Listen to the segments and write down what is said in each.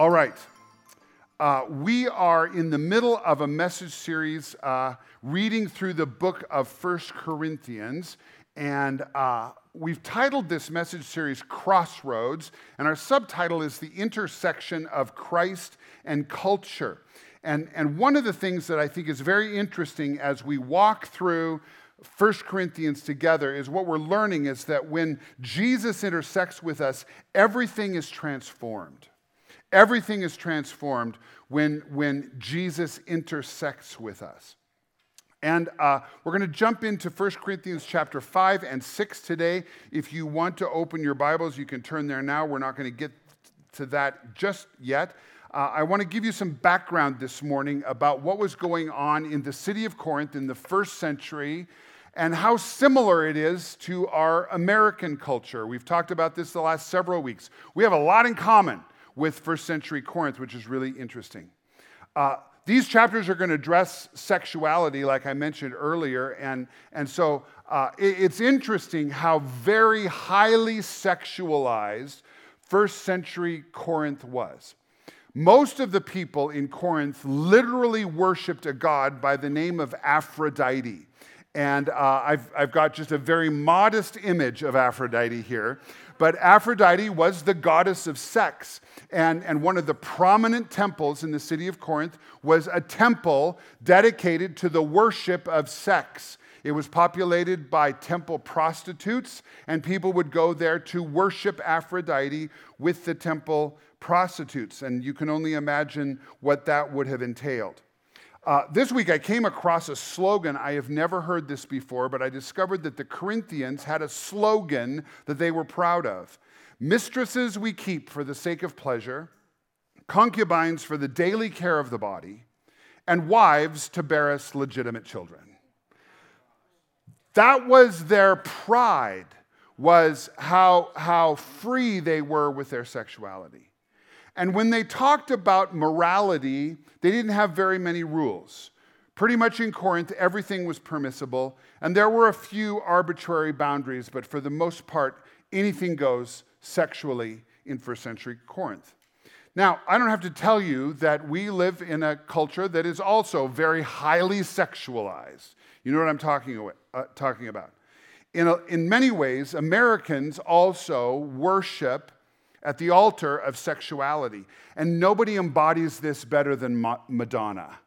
All right. Uh, we are in the middle of a message series uh, reading through the book of First Corinthians. And uh, we've titled this message series Crossroads. And our subtitle is The Intersection of Christ and Culture. And, and one of the things that I think is very interesting as we walk through 1 Corinthians together is what we're learning is that when Jesus intersects with us, everything is transformed. Everything is transformed when, when Jesus intersects with us. And uh, we're going to jump into 1 Corinthians chapter 5 and 6 today. If you want to open your Bibles, you can turn there now. We're not going to get to that just yet. Uh, I want to give you some background this morning about what was going on in the city of Corinth in the first century and how similar it is to our American culture. We've talked about this the last several weeks. We have a lot in common with first century Corinth, which is really interesting. Uh, these chapters are going to address sexuality, like I mentioned earlier, and, and so uh, it, it's interesting how very highly sexualized first century Corinth was. Most of the people in Corinth literally worshiped a god by the name of Aphrodite. And uh, I've, I've got just a very modest image of Aphrodite here. But Aphrodite was the goddess of sex. And, and one of the prominent temples in the city of Corinth was a temple dedicated to the worship of sex. It was populated by temple prostitutes, and people would go there to worship Aphrodite with the temple prostitutes. And you can only imagine what that would have entailed. Uh, this week I came across a slogan. I have never heard this before, but I discovered that the Corinthians had a slogan that they were proud of Mistresses we keep for the sake of pleasure, concubines for the daily care of the body, and wives to bear us legitimate children. That was their pride, was how, how free they were with their sexuality. And when they talked about morality, they didn't have very many rules. Pretty much in Corinth, everything was permissible, and there were a few arbitrary boundaries, but for the most part, anything goes sexually in first century Corinth. Now, I don't have to tell you that we live in a culture that is also very highly sexualized. You know what I'm talking, uh, talking about. In, a, in many ways, Americans also worship at the altar of sexuality. And nobody embodies this better than Madonna.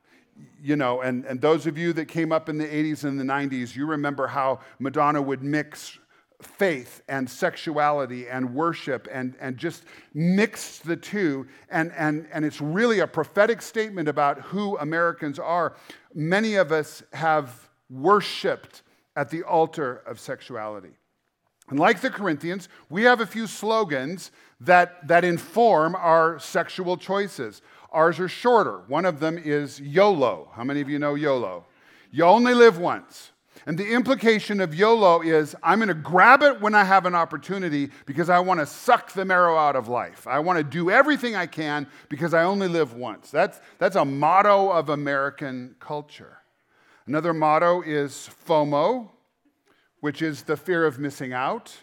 You know, and, and those of you that came up in the 80s and the 90s, you remember how Madonna would mix faith and sexuality and worship and, and just mix the two. And, and, and it's really a prophetic statement about who Americans are. Many of us have worshiped at the altar of sexuality. And like the Corinthians, we have a few slogans that, that inform our sexual choices. Ours are shorter. One of them is YOLO. How many of you know YOLO? You only live once. And the implication of YOLO is I'm going to grab it when I have an opportunity because I want to suck the marrow out of life. I want to do everything I can because I only live once. That's, that's a motto of American culture. Another motto is FOMO, which is the fear of missing out.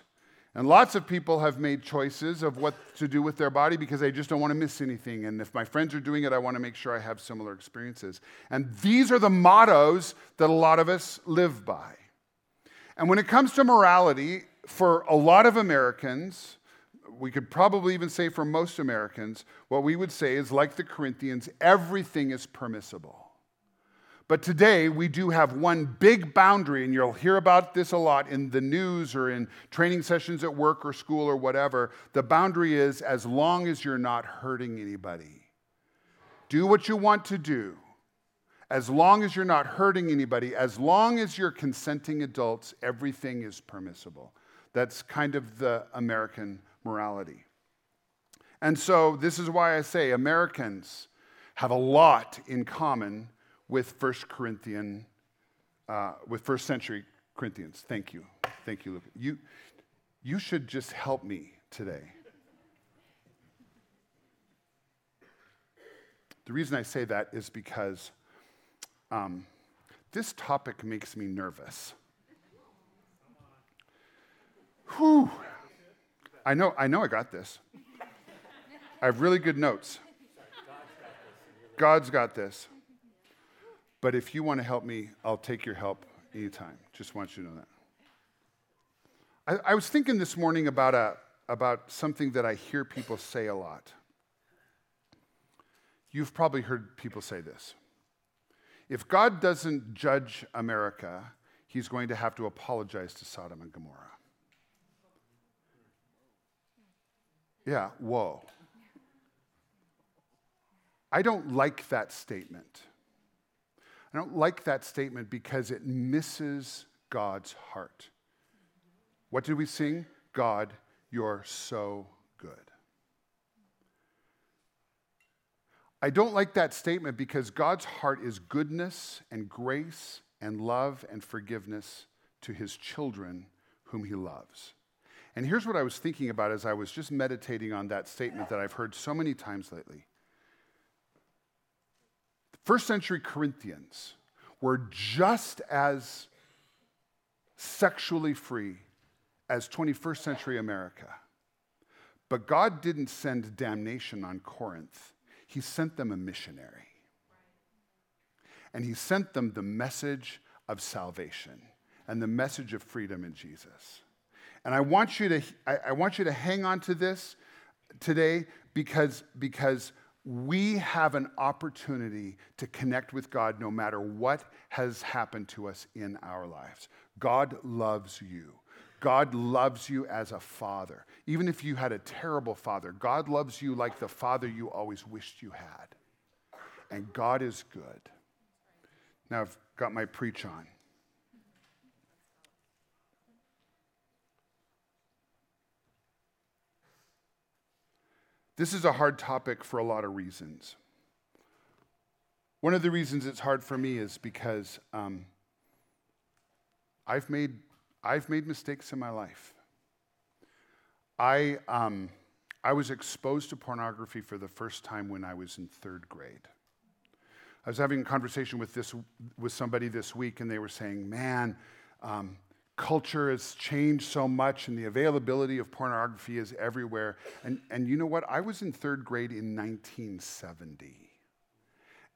And lots of people have made choices of what to do with their body because they just don't want to miss anything. And if my friends are doing it, I want to make sure I have similar experiences. And these are the mottos that a lot of us live by. And when it comes to morality, for a lot of Americans, we could probably even say for most Americans, what we would say is like the Corinthians, everything is permissible. But today, we do have one big boundary, and you'll hear about this a lot in the news or in training sessions at work or school or whatever. The boundary is as long as you're not hurting anybody. Do what you want to do. As long as you're not hurting anybody, as long as you're consenting adults, everything is permissible. That's kind of the American morality. And so, this is why I say Americans have a lot in common with First Corinthian, uh, with first century Corinthians. Thank you. Thank you, Luke. You, you should just help me today. The reason I say that is because um, this topic makes me nervous. Whew. I know, I know I got this. I have really good notes. God's got this. But if you want to help me, I'll take your help anytime. Just want you to know that. I, I was thinking this morning about, a, about something that I hear people say a lot. You've probably heard people say this. If God doesn't judge America, he's going to have to apologize to Sodom and Gomorrah. Yeah, whoa. I don't like that statement. I don't like that statement because it misses God's heart. What did we sing? God, you're so good. I don't like that statement because God's heart is goodness and grace and love and forgiveness to his children whom he loves. And here's what I was thinking about as I was just meditating on that statement that I've heard so many times lately. First century Corinthians were just as sexually free as 21st century America. But God didn't send damnation on Corinth, He sent them a missionary. And He sent them the message of salvation and the message of freedom in Jesus. And I want you to, I, I want you to hang on to this today because, because we have an opportunity to connect with God no matter what has happened to us in our lives. God loves you. God loves you as a father. Even if you had a terrible father, God loves you like the father you always wished you had. And God is good. Now I've got my preach on. This is a hard topic for a lot of reasons. One of the reasons it's hard for me is because um, I've, made, I've made mistakes in my life. I, um, I was exposed to pornography for the first time when I was in third grade. I was having a conversation with, this, with somebody this week, and they were saying, Man, um, culture has changed so much and the availability of pornography is everywhere. And, and you know what? I was in third grade in 1970.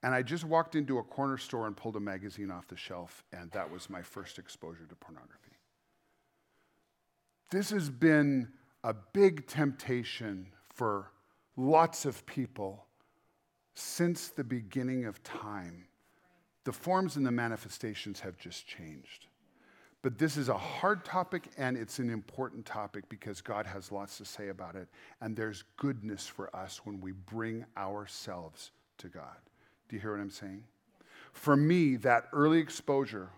And I just walked into a corner store and pulled a magazine off the shelf, and that was my first exposure to pornography. This has been a big temptation for lots of people since the beginning of time. The forms and the manifestations have just changed. But this is a hard topic and it's an important topic because God has lots to say about it. And there's goodness for us when we bring ourselves to God. Do you hear what I'm saying? For me, that early exposure,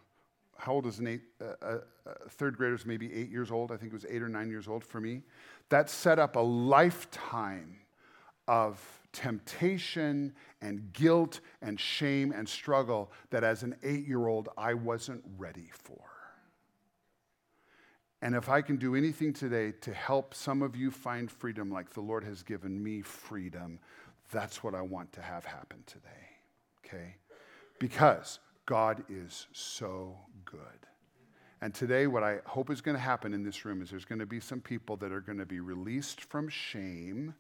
how old is an eight, uh, uh, uh third grader? maybe eight years old. I think it was eight or nine years old for me. That set up a lifetime of temptation and guilt and shame and struggle that as an eight year old I wasn't ready for. And if I can do anything today to help some of you find freedom like the Lord has given me freedom, that's what I want to have happen today. Okay? Because God is so good. And today, what I hope is going to happen in this room is there's going to be some people that are going to be released from shame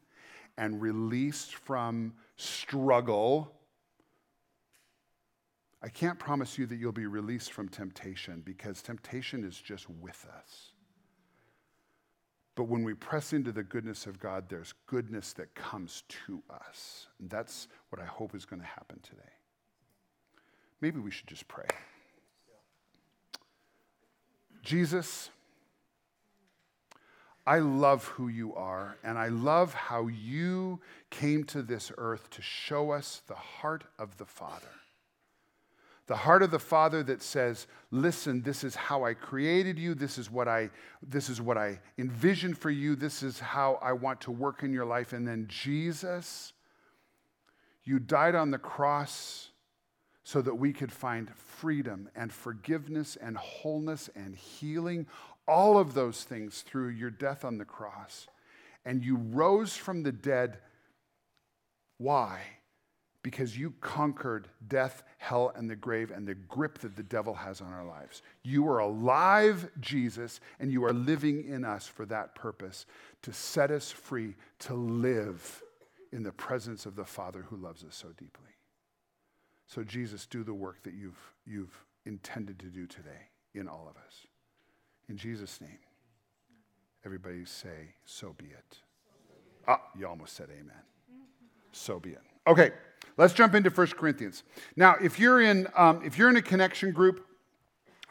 and released from struggle. I can't promise you that you'll be released from temptation because temptation is just with us. But when we press into the goodness of God, there's goodness that comes to us. And that's what I hope is going to happen today. Maybe we should just pray. Jesus, I love who you are, and I love how you came to this earth to show us the heart of the Father. The heart of the Father that says, listen, this is how I created you. This is what I, this is what I envisioned for you. This is how I want to work in your life. And then Jesus, you died on the cross so that we could find freedom and forgiveness and wholeness and healing, all of those things through your death on the cross. And you rose from the dead. Why? Because you conquered death, hell, and the grave and the grip that the devil has on our lives. You are alive, Jesus, and you are living in us for that purpose to set us free to live in the presence of the Father who loves us so deeply. So, Jesus, do the work that you've, you've intended to do today in all of us. In Jesus' name, everybody say, so be it. Ah, you almost said amen. So be it. Okay, let's jump into 1 Corinthians. Now, if you're in, um, if you're in a connection group,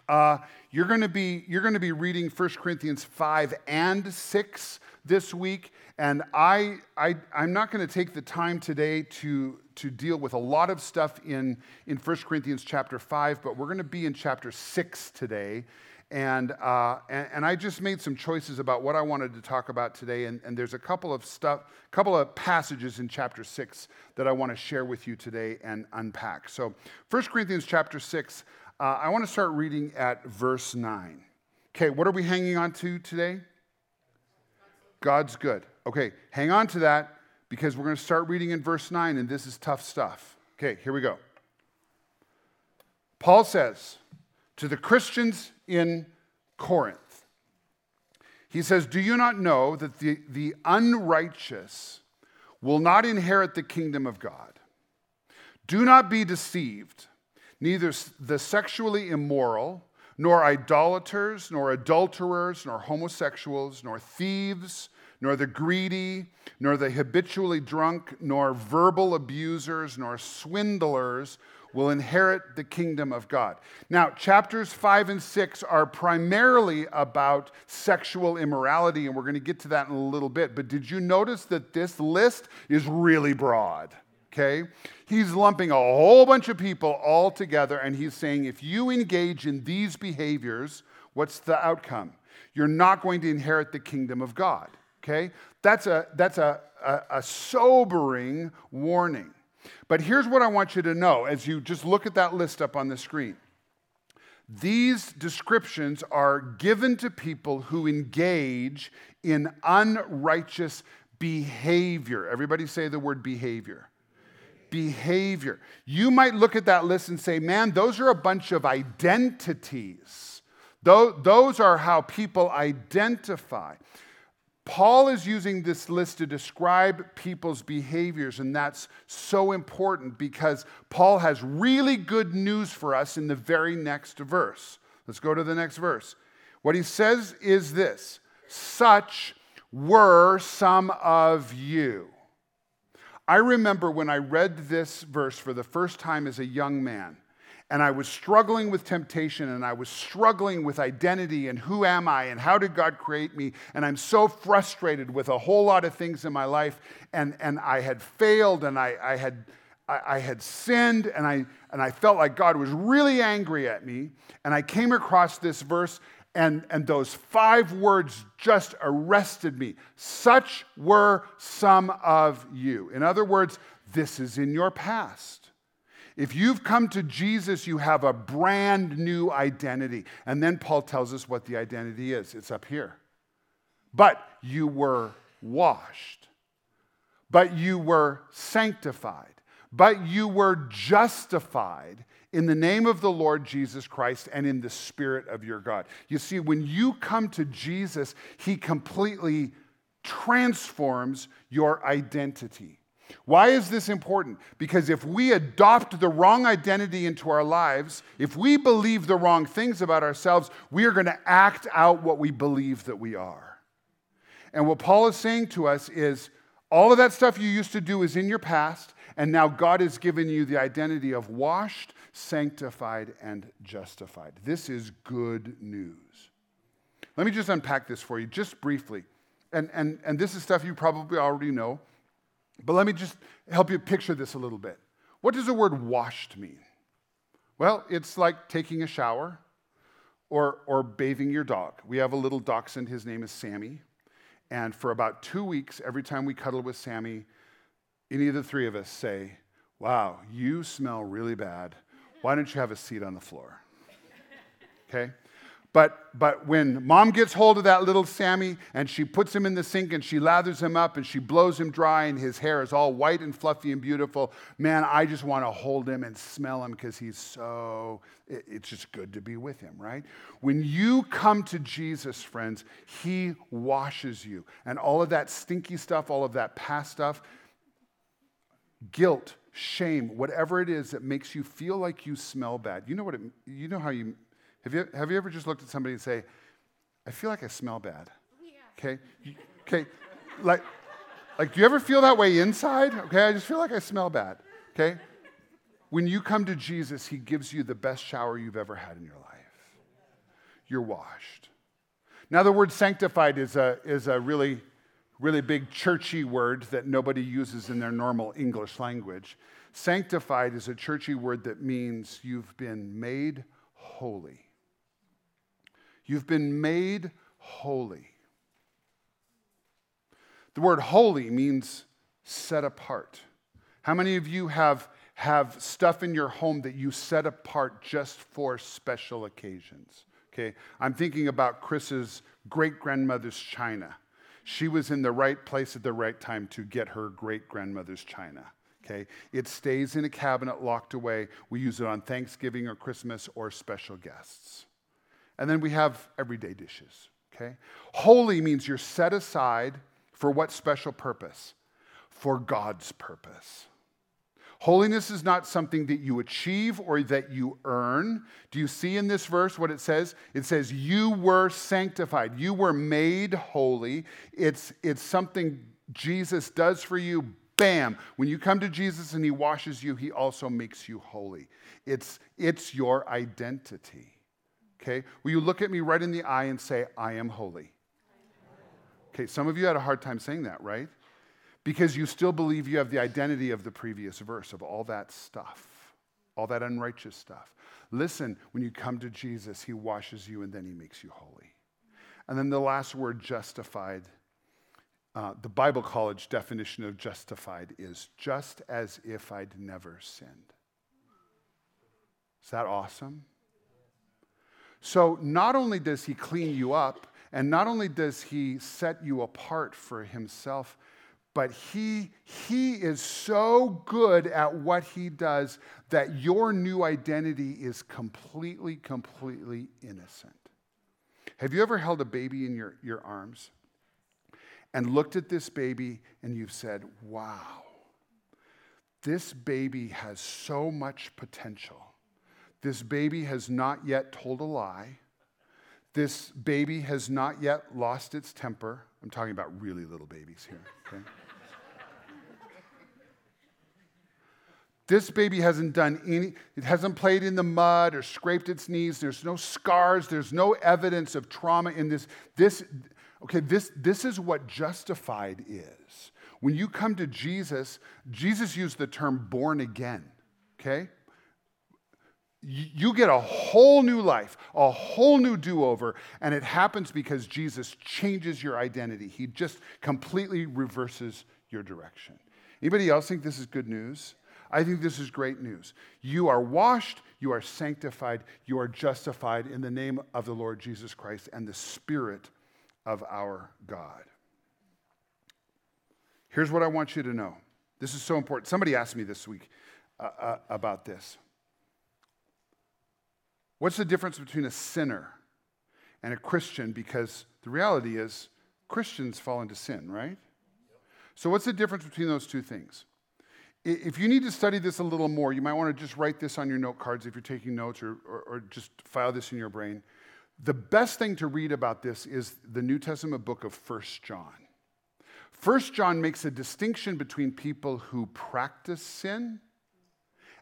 uh, you're going to be you're going to be reading 1 Corinthians 5 and 6 this week, and I, I I'm not going to take the time today to to deal with a lot of stuff in in 1 Corinthians chapter 5, but we're going to be in chapter 6 today. And, uh, and, and, I just made some choices about what I wanted to talk about today. And, and there's a couple of stuff, couple of passages in chapter six that I want to share with you today and unpack. So 1 Corinthians chapter six, uh, I want to start reading at verse 9. Okay, what are we hanging on to today? God's good. Okay, hang on to that because we're going to start reading in verse 9, and this is tough stuff. Okay, here we go. Paul says to the Christians in Corinth, he says, Do you not know that the, the unrighteous will not inherit the kingdom of God? Do not be deceived. Neither the sexually immoral, nor idolaters, nor adulterers, nor homosexuals, nor thieves, nor the greedy, nor the habitually drunk, nor verbal abusers, nor swindlers will inherit the kingdom of God. Now, chapters five and six are primarily about sexual immorality, and we're going to get to that in a little bit. But did you notice that this list is really broad? okay? He's lumping a whole bunch of people all together and he's saying if you engage in these behaviors, what's the outcome? You're not going to inherit the kingdom of God, okay? That's a, that's a, a, a sobering warning. But here's what I want you to know as you just look at that list up on the screen. These descriptions are given to people who engage in unrighteous behavior. Everybody say the word behavior behavior. You might look at that list and say, man, those are a bunch of identities. Those are how people identify. Paul is using this list to describe people's behaviors, and that's so important because Paul has really good news for us in the very next verse. Let's go to the next verse. What he says is this Such were some of you. I remember when I read this verse for the first time as a young man, and I was struggling with temptation and I was struggling with identity and who am I and how did God create me? And I'm so frustrated with a whole lot of things in my life, and, and I had failed and I, I had. I, had sinned and I, and I felt like God was really angry at me. And I came across this verse and, and those five words just arrested me. Such were some of you. In other words, this is in your past. If you've come to Jesus, you have a brand new identity. And then Paul tells us what the identity is it's up here. But you were washed, but you were sanctified, but you were justified in the name of the Lord Jesus Christ and in the Spirit of your God. You see, when you come to Jesus, He completely transforms your identity. Why is this important? Because if we adopt the wrong identity into our lives, if we believe the wrong things about ourselves, we are going to act out what we believe that we are. And what Paul is saying to us is all of that stuff you used to do is in your past, and now God has given you the identity of washed, sanctified, and justified. This is good news. Let me just unpack this for you, just briefly. And, and, and this is stuff you probably already know, but let me just help you picture this a little bit. What does the word washed mean? Well, it's like taking a shower or, or bathing your dog. We have a little dachshund, his name is Sammy. And for about two weeks, every time we cuddle with Sammy, any of the three of us say, Wow, you smell really bad. Why don't you have a seat on the floor? Okay? But, but when mom gets hold of that little Sammy and she puts him in the sink and she lathers him up and she blows him dry and his hair is all white and fluffy and beautiful, man, I just want to hold him and smell him because he's so, it, it's just good to be with him, right? When you come to Jesus, friends, he washes you. And all of that stinky stuff, all of that past stuff, guilt, shame, whatever it is that makes you feel like you smell bad. You know what it, you know how you have you have you ever just looked at somebody and say, I feel like I smell bad. Yeah. Okay? Okay. Like like do you ever feel that way inside? Okay, I just feel like I smell bad. Okay? When you come to Jesus, he gives you the best shower you've ever had in your life. You're washed. Now the word sanctified is a is a really really big churchy word that nobody uses in their normal English language. Sanctified is a churchy word that means you've been made holy. You've been made holy. The word holy means set apart. How many of you have, have stuff in your home that you set apart just for special occasions? Okay, I'm thinking about Chris's great grandmother's china she was in the right place at the right time to get her great grandmother's china. Okay? It stays in a cabinet locked away. We use it on Thanksgiving or Christmas or special guests. And then we have everyday dishes. Okay? Holy means you're set aside for what special purpose? For God's purpose. Holiness is not something that you achieve or that you earn. Do you see in this verse what it says? It says, You were sanctified, you were made holy. It's, it's something Jesus does for you. Bam. When you come to Jesus and he washes you, he also makes you holy. It's, it's your identity. Okay? Will you look at me right in the eye and say, I am holy? Okay, some of you had a hard time saying that, right? because you still believe you have the identity of the previous verse of all that stuff, all that unrighteous stuff. Listen, when you come to Jesus, he washes you and then he makes you holy. And then the last word, justified. Uh, the Bible college definition of justified is just as if I'd never sinned. Is that awesome? So, not only does he clean you up, and not only does he set you apart for himself, but he, he is so good at what he does that your new identity is completely, completely innocent. Have you ever held a baby in your, your arms and looked at this baby and you've said, wow, this baby has so much potential. This baby has not yet told a lie. This baby has not yet lost its temper. I'm talking about really little babies here, okay? This baby hasn't done any, it hasn't played in the mud or scraped its knees. There's no scars. There's no evidence of trauma in this. This, okay, this, this is what justified is. When you come to Jesus, Jesus used the term born again, okay? You get a whole new life, a whole new do over, and it happens because Jesus changes your identity. He just completely reverses your direction. Anybody else think this is good news? I think this is great news. You are washed, you are sanctified, you are justified in the name of the Lord Jesus Christ and the Spirit of our God. Here's what I want you to know. This is so important. Somebody asked me this week uh, uh, about this. What's the difference between a sinner and a Christian? Because the reality is, Christians fall into sin, right? So, what's the difference between those two things? If you need to study this a little more, you might want to just write this on your note cards if you're taking notes or, or, or just file this in your brain. The best thing to read about this is the New Testament book of First John. First John makes a distinction between people who practice sin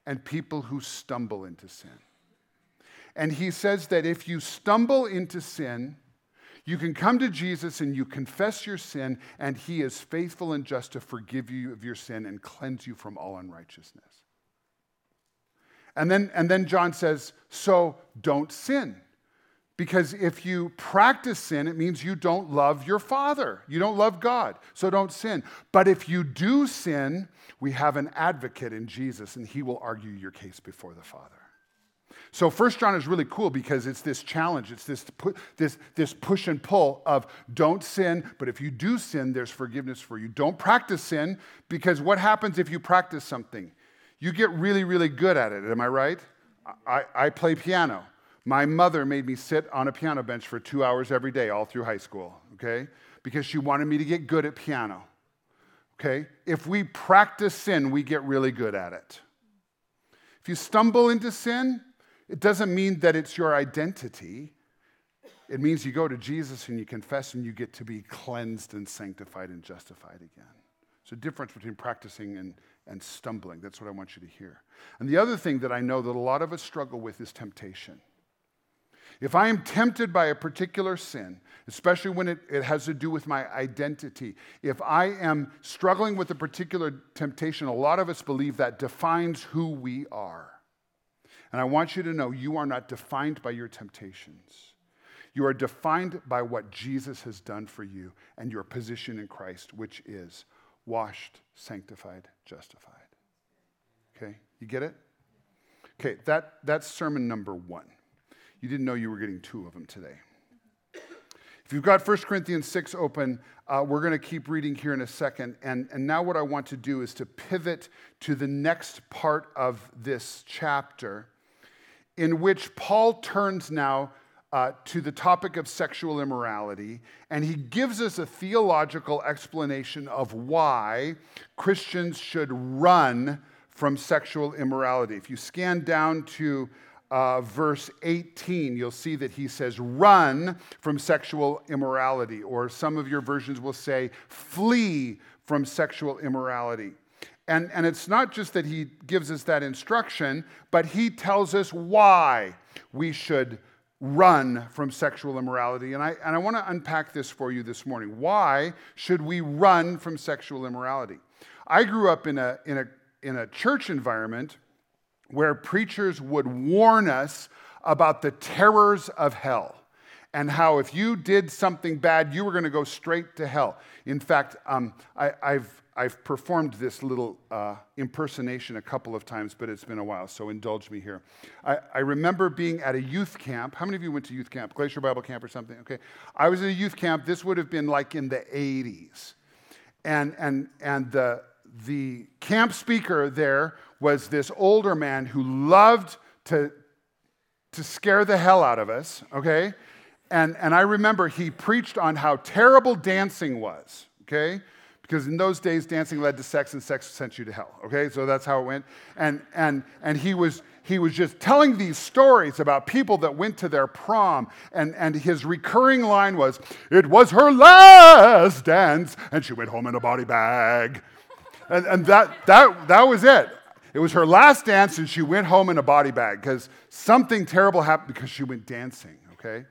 and people who stumble into sin. And he says that if you stumble into sin, you can come to Jesus and you confess your sin, and he is faithful and just to forgive you of your sin and cleanse you from all unrighteousness. And then, and then John says, So don't sin. Because if you practice sin, it means you don't love your Father. You don't love God. So don't sin. But if you do sin, we have an advocate in Jesus, and he will argue your case before the Father. So First John is really cool because it's this challenge, it's this, this, this push and pull of don't sin, but if you do sin, there's forgiveness for you. Don't practice sin because what happens if you practice something? You get really, really good at it. Am I right? I, I play piano. My mother made me sit on a piano bench for two hours every day all through high school, okay? Because she wanted me to get good at piano. Okay? If we practice sin, we get really good at it. If you stumble into sin, it doesn't mean that it's your identity. It means you go to Jesus and you confess and you get to be cleansed and sanctified and justified again. A difference between practicing and, and stumbling. That's what I want you to hear. And the other thing that I know that a lot of us struggle with is temptation. If I am tempted by a particular sin, especially when it, it has to do with my identity, if I am struggling with a particular temptation, a lot of us believe that defines who we are. And I want you to know you are not defined by your temptations. You are defined by what Jesus has done for you and your position in Christ, which is washed, sanctified, justified. Okay? You get it? Okay, that, that's sermon number one. You didn't know you were getting two of them today. If you've got 1 Corinthians 6 open, uh, we're going to keep reading here in a second. And, and now, what I want to do is to pivot to the next part of this chapter, in which Paul turns now uh, to the topic of sexual immorality, and he gives us a theological explanation of why Christians should run from sexual immorality. If you scan down to uh, verse 18, you'll see that he says, run from sexual immorality, or some of your versions will say, flee from sexual immorality. And, and it's not just that he gives us that instruction, but he tells us why we should run from sexual immorality. And I, and I want to unpack this for you this morning. Why should we run from sexual immorality? I grew up in a, in a, in a church environment where preachers would warn us about the terrors of hell and how if you did something bad, you were going to go straight to hell. In fact, um, I, have I've performed this little uh, impersonation a couple of times, but it's been a while, so indulge me here. I, I, remember being at a youth camp. How many of you went to youth camp, Glacier Bible Camp or something? Okay. I was at a youth camp. This would have been like in the 80s. And, and, and the, the camp speaker there was this older man who loved to, to scare the hell out of us, okay? And, and I remember he preached on how terrible dancing was, okay? Because in those days, dancing led to sex and sex sent you to hell, okay? So that's how it went. And, and, and he, was, he was just telling these stories about people that went to their prom. And, and his recurring line was, It was her last dance, and she went home in a body bag. And, and that, that, that was it. It was her last dance, and she went home in a body bag because something terrible happened because she went dancing, okay?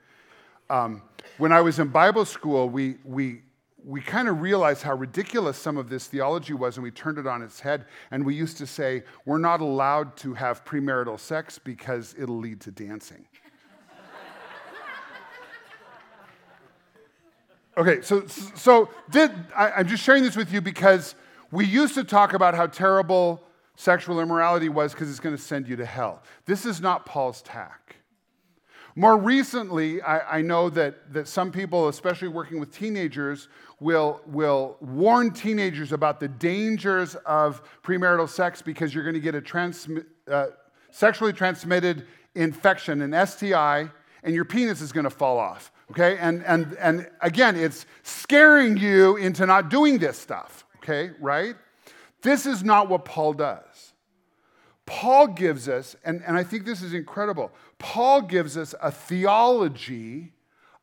Um, when I was in Bible school, we, we, we kind of realized how ridiculous some of this theology was, and we turned it on its head. And we used to say, we're not allowed to have premarital sex because it'll lead to dancing. okay, so, so did, I, I'm just sharing this with you because we used to talk about how terrible sexual immorality was because it's going to send you to hell. This is not Paul's tack. More recently, I, I, know that, that some people, especially working with teenagers, will, will warn teenagers about the dangers of premarital sex because you're going to get a uh, sexually transmitted infection, an STI, and your penis is going to fall off. Okay? And, and, and again, it's scaring you into not doing this stuff. Okay? Right? This is not what Paul does. Paul gives us, and, and I think this is incredible, Paul gives us a theology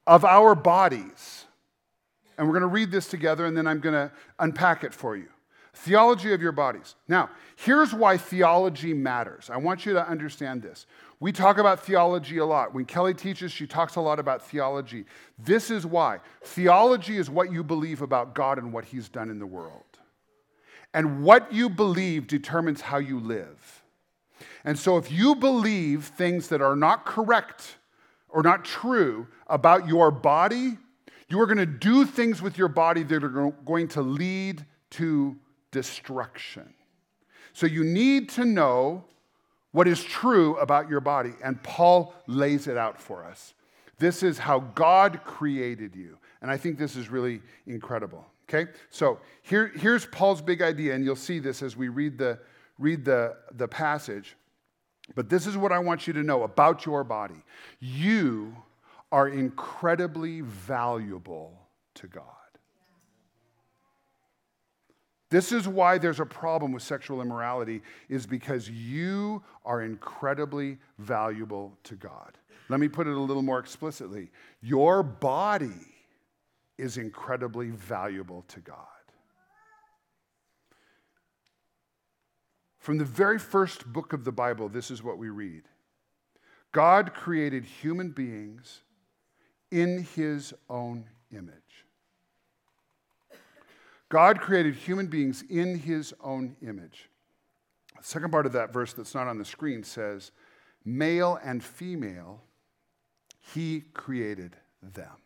of our bodies. And we're going to read this together, and then I'm going to unpack it for you. Theology of your bodies. Now, here's why theology matters. I want you to understand this. We talk about theology a lot. When Kelly teaches, she talks a lot about theology. This is why. Theology is what you believe about God and what He's done in the world. And what you believe determines how you live. And so if you believe things that are not correct or not true about your body, you are going to do things with your body that are going to lead to destruction. So you need to know what is true about your body. And Paul lays it out for us. This is how God created you. And I think this is really incredible. Okay? So here, here's Paul's big idea, and you'll see this as we read the, read the, the passage. But this is what I want you to know about your body. You are incredibly valuable to God. This is why there's a problem with sexual immorality is because you are incredibly valuable to God. Let me put it a little more explicitly. Your body is incredibly valuable to God. From the very first book of the Bible, this is what we read God created human beings in his own image. God created human beings in his own image. The second part of that verse that's not on the screen says, Male and female, he created them.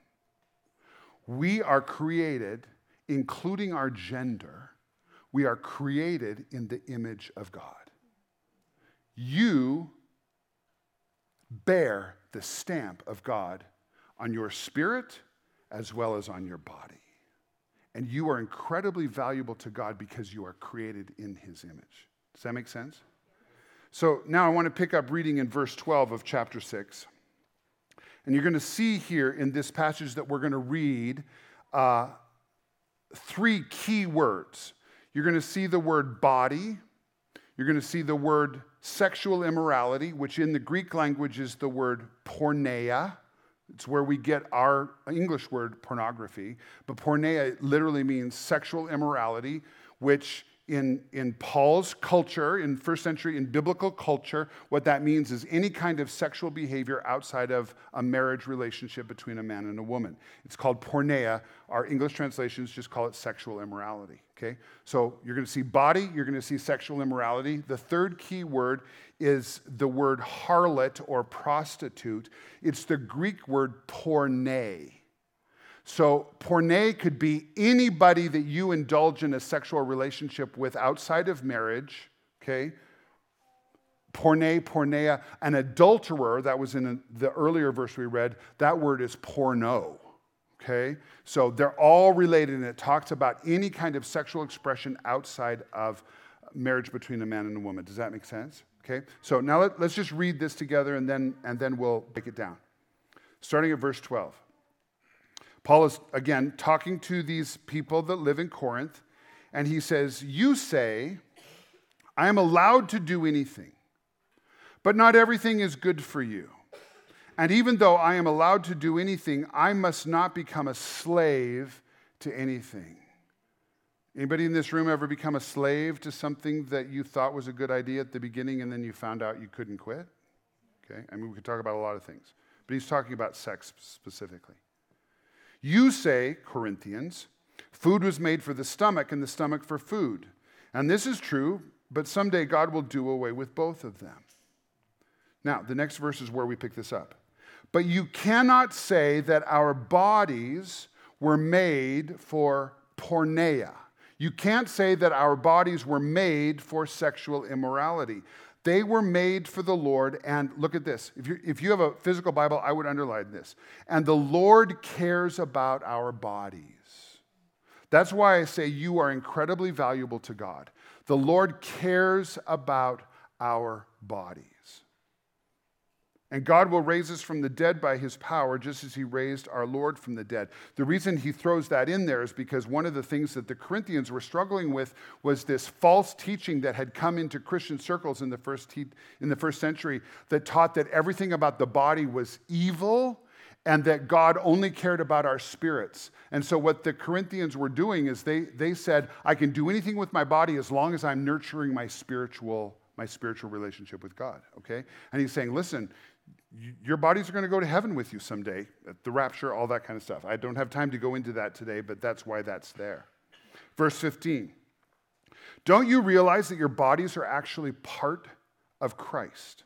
We are created, including our gender, we are created in the image of God. You bear the stamp of God on your spirit as well as on your body. And you are incredibly valuable to God because you are created in his image. Does that make sense? So now I want to pick up reading in verse 12 of chapter 6. And you're going to see here in this passage that we're going to read uh, three key words. You're going to see the word body, you're going to see the word sexual immorality, which in the Greek language is the word porneia. It's where we get our English word pornography. But porneia literally means sexual immorality, which in, in Paul's culture, in first century, in biblical culture, what that means is any kind of sexual behavior outside of a marriage relationship between a man and a woman. It's called porneia. Our English translations just call it sexual immorality. Okay? So you're going to see body, you're going to see sexual immorality. The third key word is the word harlot or prostitute. It's the Greek word porne. So, porne could be anybody that you indulge in a sexual relationship with outside of marriage, okay? Porne, porneia, an adulterer, that was in the earlier verse we read, that word is porno, okay? So they're all related, and it talks about any kind of sexual expression outside of marriage between a man and a woman. Does that make sense? Okay? So now let, us just read this together and then, and then we'll break it down. Starting at verse 12. Paul is, again, talking to these people that live in Corinth, and he says, You say, I am allowed to do anything, but not everything is good for you. And even though I am allowed to do anything, I must not become a slave to anything. Anybody in this room ever become a slave to something that you thought was a good idea at the beginning and then you found out you couldn't quit? Okay, I mean, we could talk about a lot of things, but he's talking about sex specifically. You say, Corinthians, food was made for the stomach and the stomach for food. And this is true, but someday God will do away with both of them. Now, the next verse is where we pick this up. But you cannot say that our bodies were made for porneia. You can't say that our bodies were made for sexual immorality. They were made for the Lord. And look at this. If you, if you have a physical Bible, I would underline this. And the Lord cares about our bodies. That's why I say you are incredibly valuable to God. The Lord cares about our bodies. And God will raise us from the dead by his power, just as he raised our Lord from the dead. The reason he throws that in there is because one of the things that the Corinthians were struggling with was this false teaching that had come into Christian circles in the first, te- in the first century that taught that everything about the body was evil and that God only cared about our spirits. And so, what the Corinthians were doing is they, they said, I can do anything with my body as long as I'm nurturing my spiritual my spiritual relationship with God, okay? And he's saying, listen, your bodies are going to go to heaven with you someday, at the rapture, all that kind of stuff. I don't have time to go into that today, but that's why that's there. Verse 15 Don't you realize that your bodies are actually part of Christ?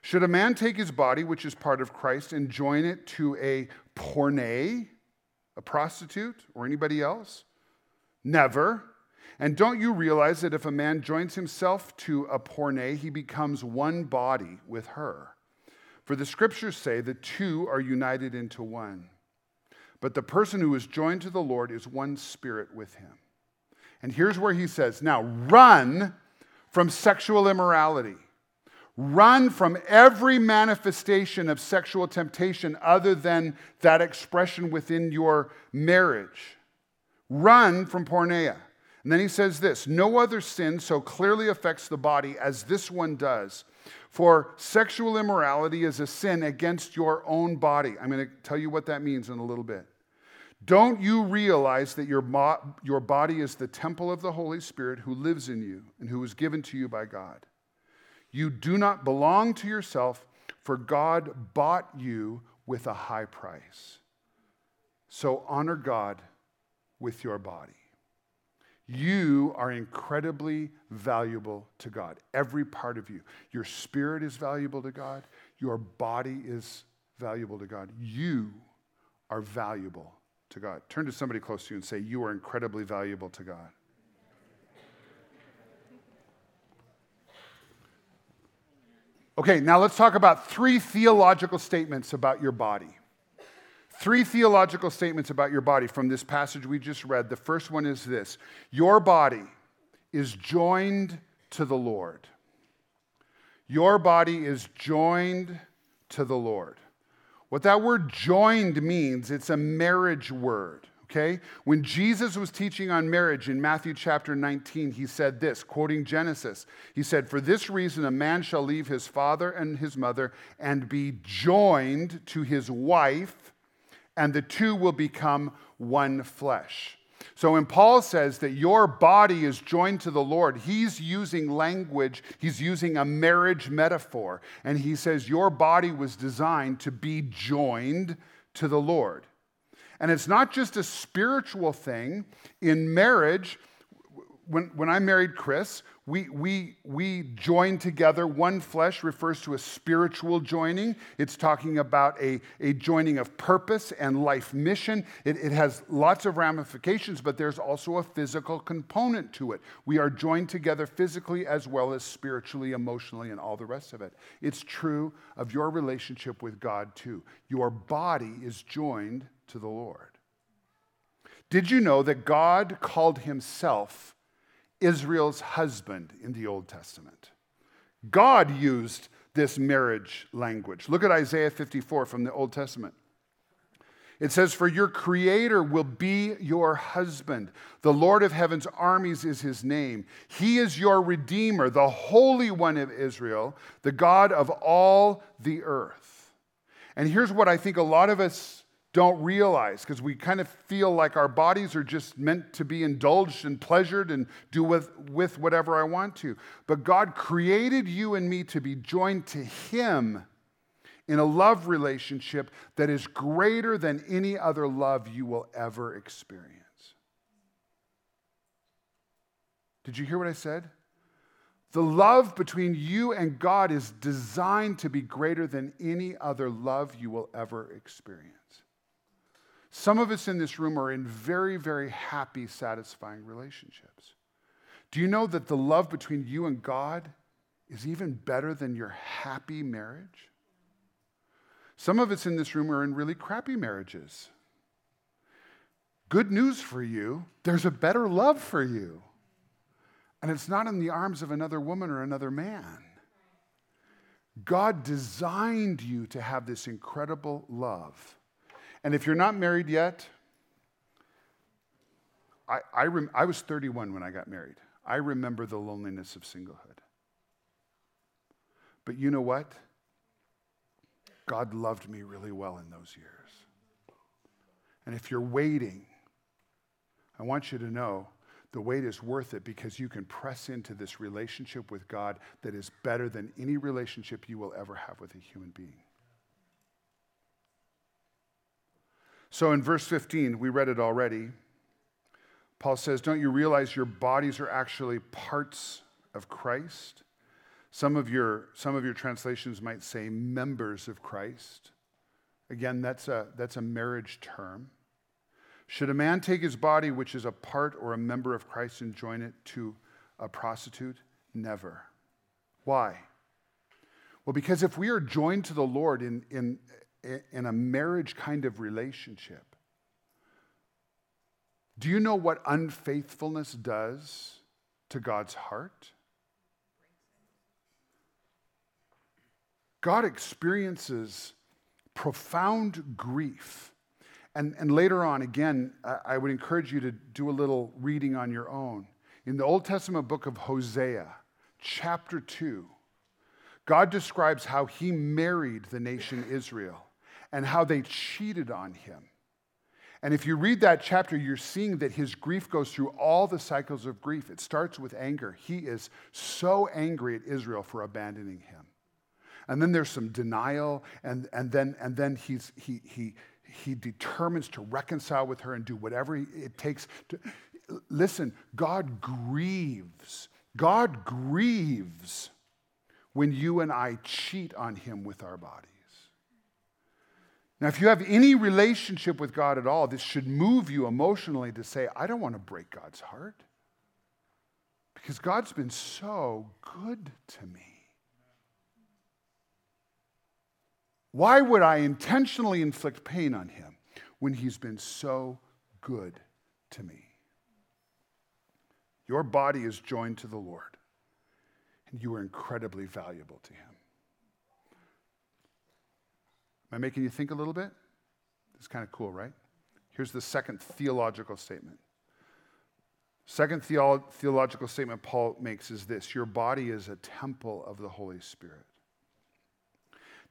Should a man take his body, which is part of Christ, and join it to a porne, a prostitute, or anybody else? Never. And don't you realize that if a man joins himself to a porne, he becomes one body with her? For the scriptures say the two are united into one. But the person who is joined to the Lord is one spirit with him. And here's where he says, Now run from sexual immorality. Run from every manifestation of sexual temptation other than that expression within your marriage. Run from porneia. And then he says this No other sin so clearly affects the body as this one does. For sexual immorality is a sin against your own body. I'm going to tell you what that means in a little bit. Don't you realize that your, mo- your body is the temple of the Holy Spirit who lives in you and who was given to you by God? You do not belong to yourself, for God bought you with a high price. So honor God with your body. You are incredibly valuable to God, every part of you. Your spirit is valuable to God, your body is valuable to God. You are valuable to God. Turn to somebody close to you and say, You are incredibly valuable to God. Okay, now let's talk about three theological statements about your body. Three theological statements about your body from this passage we just read. The first one is this Your body is joined to the Lord. Your body is joined to the Lord. What that word joined means, it's a marriage word, okay? When Jesus was teaching on marriage in Matthew chapter 19, he said this, quoting Genesis. He said, For this reason, a man shall leave his father and his mother and be joined to his wife and the two will become one flesh. So when Paul says that your body is joined to the Lord, he's using language, he's using a marriage metaphor. And he says your body was designed to be joined to the Lord. And it's not just a spiritual thing. In marriage, when, when I married Chris, we, we, we join together. One flesh refers to a spiritual joining. It's talking about a, a joining of purpose and life mission. It, it has lots of ramifications, but there's also a physical component to it. We are joined together physically as well as spiritually, emotionally, and all the rest of it. It's true of your relationship with God, too. Your body is joined to the Lord. Did you know that God called himself Israel's husband in the Old Testament. God used this marriage language. Look at Isaiah 54 from the Old Testament. It says, For your creator will be your husband. The Lord of heaven's armies is his name. He is your redeemer, the Holy One of Israel, the God of all the earth. And here's what I think a lot of us don't realize because we kind of feel like our bodies are just meant to be indulged and pleasured and do with, with whatever I want to. But God created you and me to be joined to Him in a love relationship that is greater than any other love you will ever experience. Did you hear what I said? The love between you and God is designed to be greater than any other love you will ever experience. Some of us in this room are in very, very happy, satisfying relationships. Do you know that the love between you and God is even better than your happy marriage? Some of us in this room are in really crappy marriages. Good news for you there's a better love for you. And it's not in the arms of another woman or another man. God designed you to have this incredible love. And if you're not married yet, I, I, rem- I was 31 when I got married. I remember the loneliness of singlehood. But you know what? God loved me really well in those years. And if you're waiting, I want you to know the wait is worth it because you can press into this relationship with God that is better than any relationship you will ever have with a human being. So in verse 15, we read it already. Paul says, Don't you realize your bodies are actually parts of Christ? Some of your, some of your translations might say members of Christ. Again, that's a, that's a marriage term. Should a man take his body, which is a part or a member of Christ, and join it to a prostitute? Never. Why? Well, because if we are joined to the Lord in, in in a marriage kind of relationship, do you know what unfaithfulness does to God's heart? God experiences profound grief. And, and later on, again, I, would encourage you to do a little reading on your own. In the Old Testament book of Hosea, chapter 2, God describes how he married the nation Israel and how they cheated on him. And if you read that chapter, you're seeing that his grief goes through all the cycles of grief. It starts with anger. He is so angry at Israel for abandoning him. And then there's some denial, and, and then, and then he's, he, he, he determines to reconcile with her and do whatever it takes to. Listen, God grieves. God grieves when you and I cheat on him with our bodies. Now, if you have any relationship with God at all, this should move you emotionally to say, I don't want to break God's heart. Because God's been so good to me. Why would I intentionally inflict pain on him when he's been so good to me? Your body is joined to the Lord, and you are incredibly valuable to him. Am I making you think a little bit? It's kind of cool, right? Here's the second theological statement. Second theolo- theological statement Paul makes is this Your body is a temple of the Holy Spirit.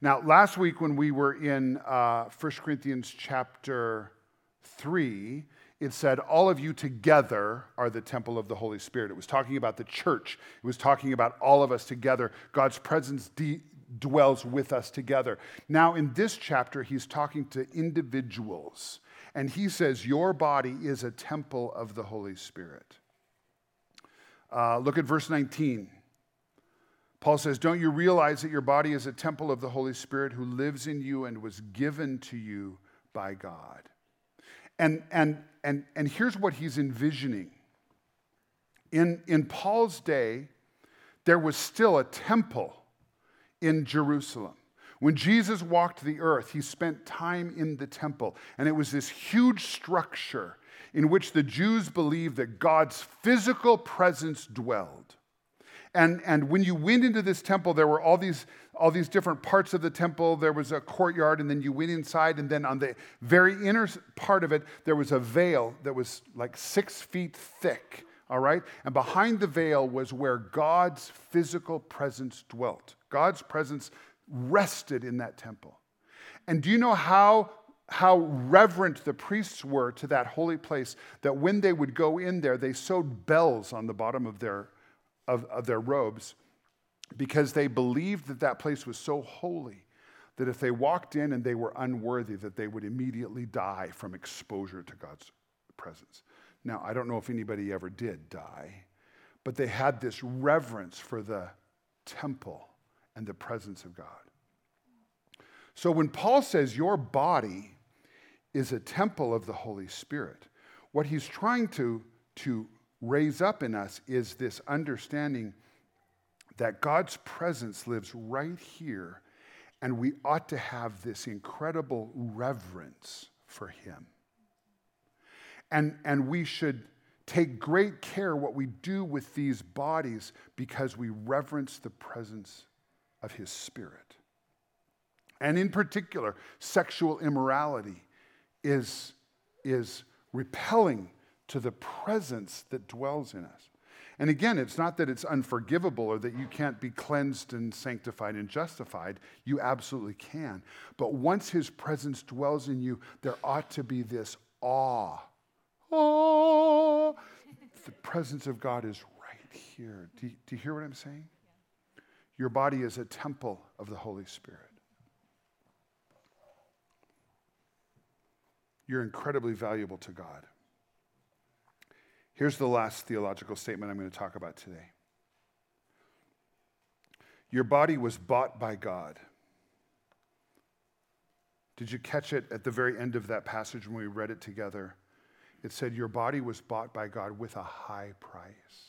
Now, last week when we were in uh, 1 Corinthians chapter 3, it said, All of you together are the temple of the Holy Spirit. It was talking about the church, it was talking about all of us together. God's presence de- dwells with us together. Now, in this chapter, he's talking to individuals, and he says, Your body is a temple of the Holy Spirit. Uh, look at verse 19. Paul says, Don't you realize that your body is a temple of the Holy Spirit who lives in you and was given to you by God? And, and, and, and here's what he's envisioning. In, in Paul's day, there was still a temple in Jerusalem. When Jesus walked the earth, he spent time in the temple, and it was this huge structure in which the Jews believed that God's physical presence dwelled. And, and when you went into this temple, there were all these, all these different parts of the temple. There was a courtyard, and then you went inside, and then on the very inner part of it, there was a veil that was like six feet thick, all right? And behind the veil was where God's physical presence dwelt. God's presence rested in that temple. And do you know how, how reverent the priests were to that holy place that when they would go in there, they sewed bells on the bottom of their, of, of their robes because they believed that that place was so holy that if they walked in and they were unworthy, that they would immediately die from exposure to God's presence. Now, I don't know if anybody ever did die, but they had this reverence for the temple and the presence of God. So when Paul says your body is a temple of the Holy Spirit, what he's trying to, to raise up in us is this understanding that God's presence lives right here, and we ought to have this incredible reverence for him. And, and we should take great care what we do with these bodies because we reverence the presence of his spirit. And in particular, sexual immorality is, is repelling to the presence that dwells in us. And again, it's not that it's unforgivable or that you can't be cleansed and sanctified and justified. You absolutely can. But once his presence dwells in you, there ought to be this awe. Oh, the presence of God is right here. Do you, do you hear what I'm saying? Your body is a temple of the Holy Spirit. You're incredibly valuable to God. Here's the last theological statement I'm going to talk about today. Your body was bought by God. Did you catch it at the very end of that passage when we read it together? It said, Your body was bought by God with a high price.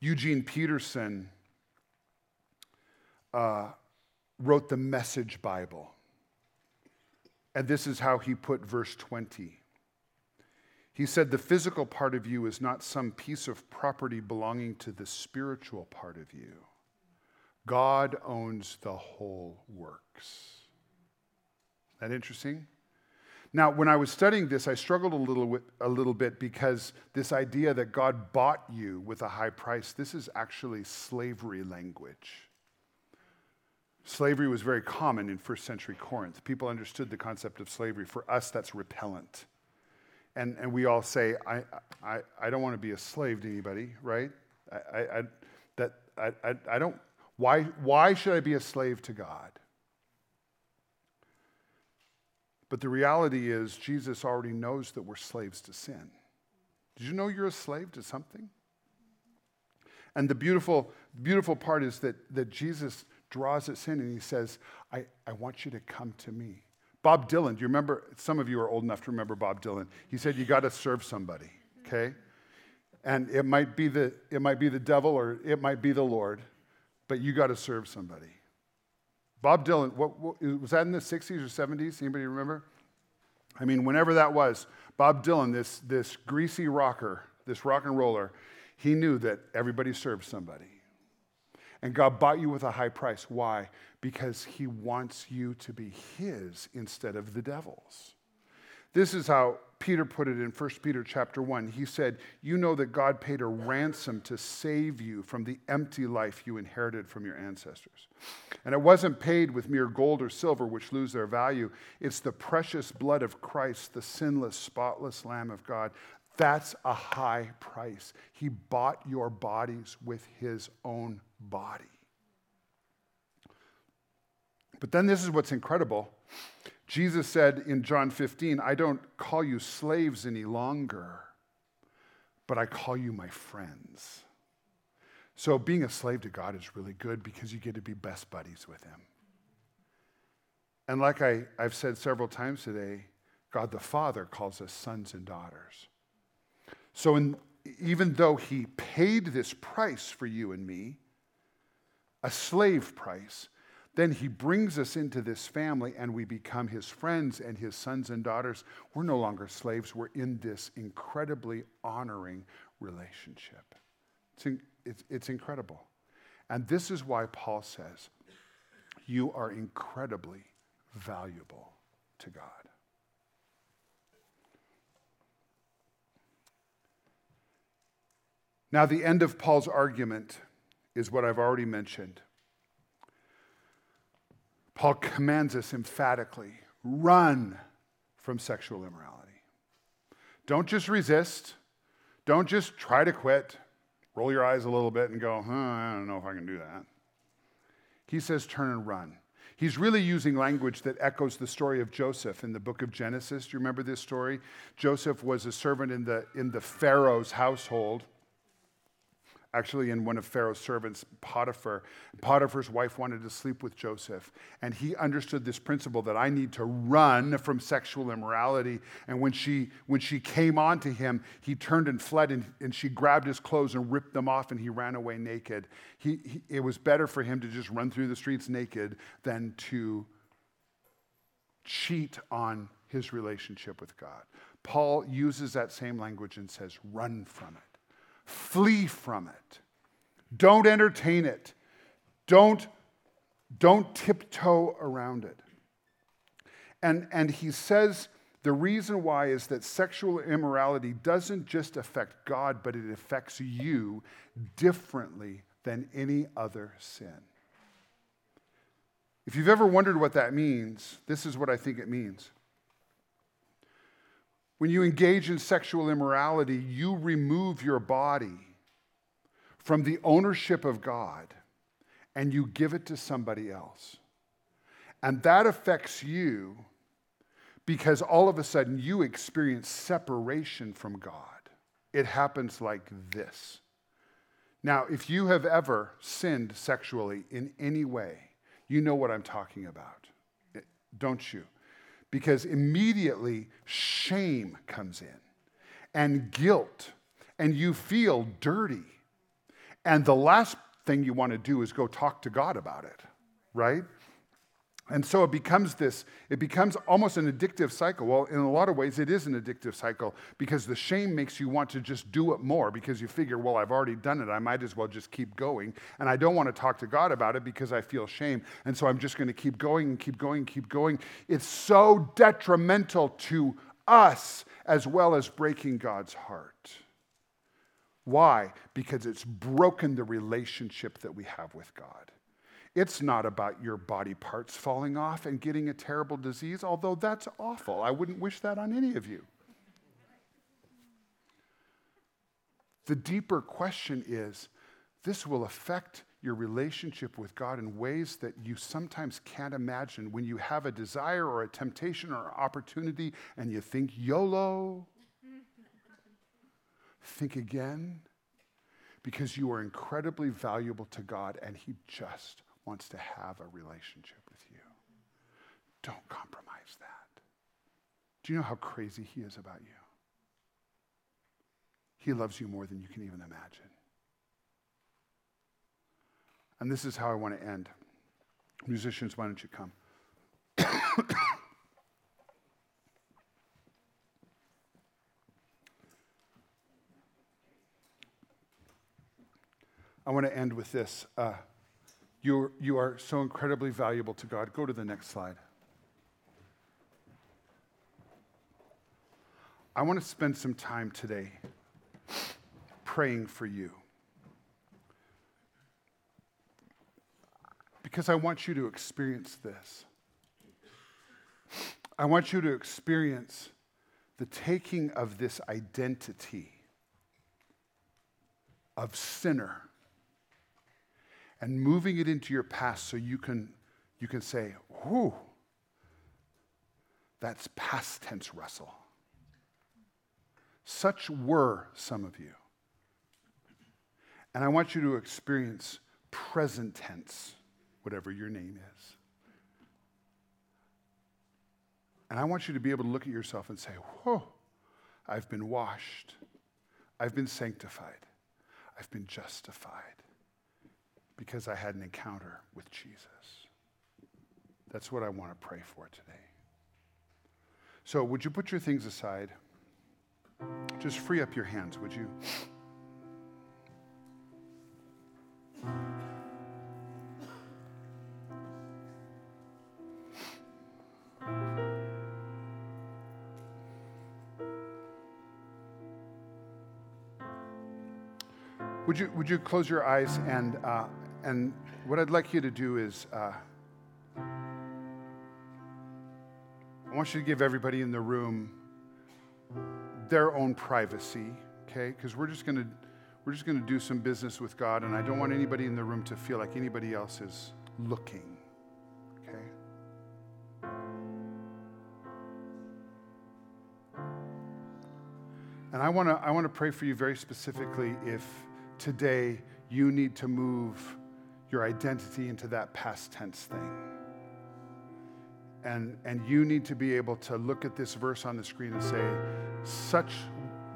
Eugene Peterson uh, wrote the Message Bible. And this is how he put verse 20. He said, The physical part of you is not some piece of property belonging to the spiritual part of you. God owns the whole works. Isn't that interesting? Now, when I was studying this, I struggled a little, with, a little bit because this idea that God bought you with a high price, this is actually slavery language. Slavery was very common in first century Corinth. People understood the concept of slavery. For us, that's repellent. And, and we all say, I, I, I don't want to be a slave to anybody, right? I, I, that, I, I, I don't, why, why should I be a slave to God? But the reality is, Jesus already knows that we're slaves to sin. Did you know you're a slave to something? And the beautiful, beautiful part is that, that Jesus draws us in and he says, I, I want you to come to me. Bob Dylan, do you remember? Some of you are old enough to remember Bob Dylan. He said, You got to serve somebody, okay? And it might, be the, it might be the devil or it might be the Lord, but you got to serve somebody. Bob Dylan, what, what, was that in the 60s or 70s? Anybody remember? I mean, whenever that was, Bob Dylan, this, this greasy rocker, this rock and roller, he knew that everybody served somebody. And God bought you with a high price. Why? Because he wants you to be his instead of the devil's. This is how Peter put it in 1 Peter chapter 1. He said, You know that God paid a ransom to save you from the empty life you inherited from your ancestors. And it wasn't paid with mere gold or silver, which lose their value. It's the precious blood of Christ, the sinless, spotless Lamb of God. That's a high price. He bought your bodies with his own body. But then this is what's incredible. Jesus said in John 15, I don't call you slaves any longer, but I call you my friends. So being a slave to God is really good because you get to be best buddies with him. And like I, I've said several times today, God the Father calls us sons and daughters. So in, even though he paid this price for you and me, a slave price, then he brings us into this family and we become his friends and his sons and daughters. We're no longer slaves, we're in this incredibly honoring relationship. It's, in, it's, it's incredible. And this is why Paul says, You are incredibly valuable to God. Now, the end of Paul's argument is what I've already mentioned. Paul commands us emphatically run from sexual immorality. Don't just resist, don't just try to quit, roll your eyes a little bit and go, huh, I don't know if I can do that. He says, turn and run. He's really using language that echoes the story of Joseph in the book of Genesis. Do you remember this story? Joseph was a servant in the, in the Pharaoh's household actually in one of Pharaoh's servants, Potiphar. Potiphar's wife wanted to sleep with Joseph. And he understood this principle that I need to run from sexual immorality. And when she, when she came on to him, he turned and fled, and, and she grabbed his clothes and ripped them off, and he ran away naked. He, he, it was better for him to just run through the streets naked than to cheat on his relationship with God. Paul uses that same language and says, run from it. Flee from it. Don't entertain it. Don't, don't tiptoe around it. And, and he says the reason why is that sexual immorality doesn't just affect God, but it affects you differently than any other sin. If you've ever wondered what that means, this is what I think it means. When you engage in sexual immorality, you remove your body from the ownership of God and you give it to somebody else. And that affects you because all of a sudden you experience separation from God. It happens like this. Now, if you have ever sinned sexually in any way, you know what I'm talking about, don't you? Because immediately shame comes in and guilt, and you feel dirty. And the last thing you want to do is go talk to God about it, right? And so it becomes this, it becomes almost an addictive cycle. Well, in a lot of ways, it is an addictive cycle because the shame makes you want to just do it more because you figure, well, I've already done it. I might as well just keep going. And I don't want to talk to God about it because I feel shame. And so I'm just going to keep going and keep going and keep going. It's so detrimental to us as well as breaking God's heart. Why? Because it's broken the relationship that we have with God. It's not about your body parts falling off and getting a terrible disease, although that's awful. I wouldn't wish that on any of you. The deeper question is this will affect your relationship with God in ways that you sometimes can't imagine when you have a desire or a temptation or opportunity and you think YOLO. think again because you are incredibly valuable to God and He just wants to have a relationship with you. Don't compromise that. Do you know how crazy He is about you? He loves you more than you can even imagine. And this is how I want to end. Musicians, why don't you come? I want to end with this. Uh, you, you are so incredibly valuable to God. Go to the next slide. I want to spend some time today praying for you. Because I want you to experience this. I want you to experience the taking of this identity of sinner and moving it into your past so you can, you can say, whew, that's past tense Russell. Such were some of you. And I want you to experience present tense, whatever your name is. And I want you to be able to look at yourself and say, Whoa, I've been washed. I've been sanctified. I've been justified because I had an encounter with Jesus. That's what I want to pray for today. So, would you put your things aside? Just free up your hands, would you? Would you, would you close your eyes and uh, and what I'd like you to do is, uh, I want you to give everybody in the room their own privacy, okay? Because we're just to we're just to do some business with God, and I don't want anybody in the room to feel like anybody else is looking, okay? And I want to I want to pray for you very specifically if today you need to move your identity into that past tense thing. And, and you need to be able to look at this verse on the screen and say, Such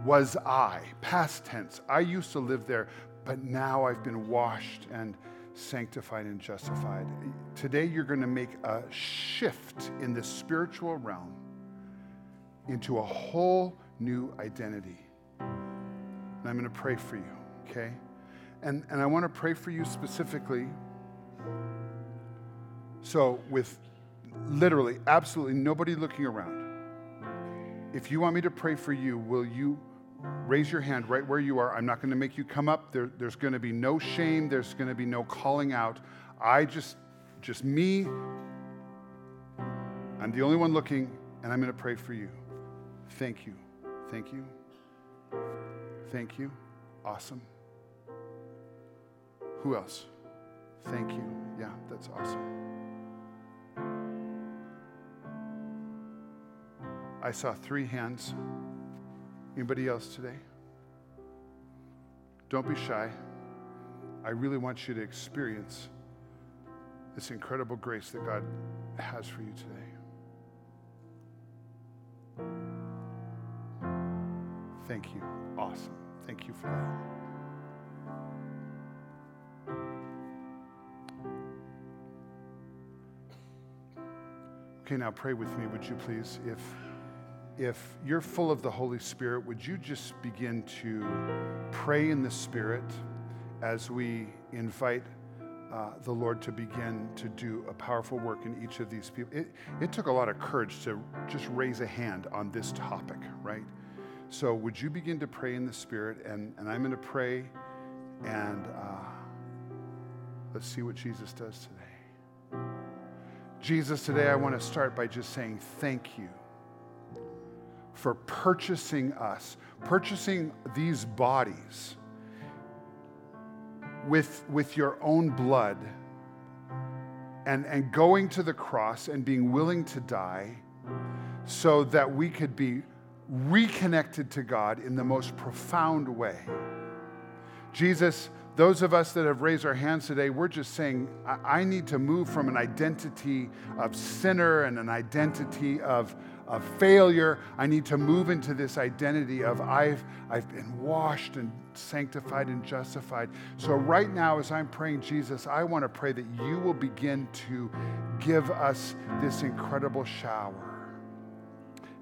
was I, past tense. I used to live there, but now I've been washed and sanctified and justified. Today, you're going to make a shift in the spiritual realm into a whole new identity. And I'm going to pray for you, okay? And, and I want to pray for you specifically. So, with literally absolutely nobody looking around, if you want me to pray for you, will you raise your hand right where you are? I'm not going to make you come up. There, there's going to be no shame, there's going to be no calling out. I just, just me, I'm the only one looking, and I'm going to pray for you. Thank you. Thank you. Thank you. Awesome. Who else? Thank you. Yeah, that's awesome. I saw three hands. Anybody else today? Don't be shy. I really want you to experience this incredible grace that God has for you today. Thank you. Awesome. Thank you for that. Okay, now pray with me, would you please? If if you're full of the Holy Spirit, would you just begin to pray in the Spirit as we invite uh, the Lord to begin to do a powerful work in each of these people? It, it took a lot of courage to just raise a hand on this topic, right? So, would you begin to pray in the Spirit? And, and I'm going to pray, and uh, let's see what Jesus does today. Jesus, today I want to start by just saying thank you for purchasing us, purchasing these bodies with, with your own blood and, and going to the cross and being willing to die so that we could be reconnected to God in the most profound way. Jesus, those of us that have raised our hands today, we're just saying, I, I need to move from an identity of sinner and an identity of, of failure. I need to move into this identity of I've, I've been washed and sanctified and justified. So, right now, as I'm praying, Jesus, I want to pray that you will begin to give us this incredible shower.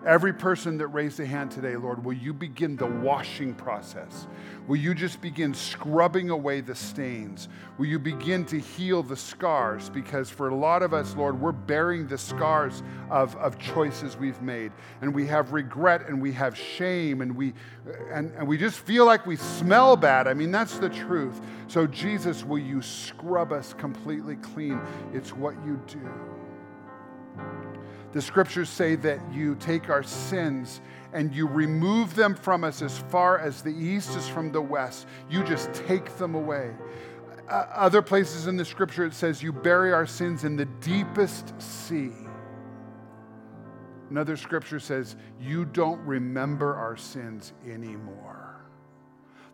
Every person that raised a hand today, Lord, will you begin the washing process? Will you just begin scrubbing away the stains? Will you begin to heal the scars? Because for a lot of us, Lord, we're bearing the scars of, of choices we've made. And we have regret and we have shame and we, and, and we just feel like we smell bad. I mean, that's the truth. So, Jesus, will you scrub us completely clean? It's what you do. The scriptures say that you take our sins and you remove them from us as far as the east is from the west. You just take them away. Other places in the scripture it says you bury our sins in the deepest sea. Another scripture says you don't remember our sins anymore.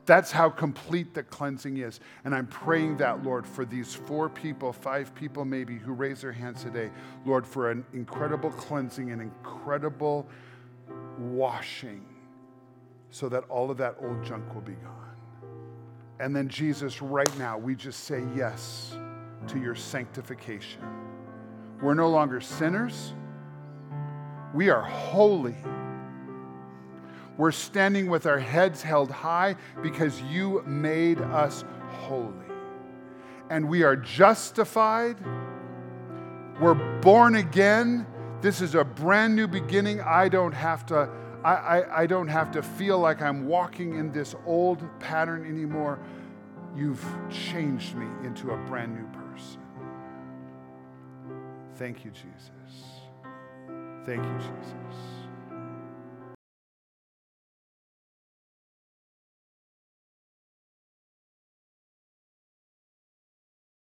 That's how complete the cleansing is. And I'm praying that, Lord, for these four people, five people maybe, who raise their hands today, Lord, for an incredible cleansing, an incredible washing, so that all of that old junk will be gone. And then, Jesus, right now, we just say yes to your sanctification. We're no longer sinners, we are holy. We're standing with our heads held high because you made us holy. And we are justified. We're born again. This is a brand new beginning. I don't have to. I, I, I don't have to feel like I'm walking in this old pattern anymore. You've changed me into a brand new person. Thank you, Jesus. Thank you, Jesus.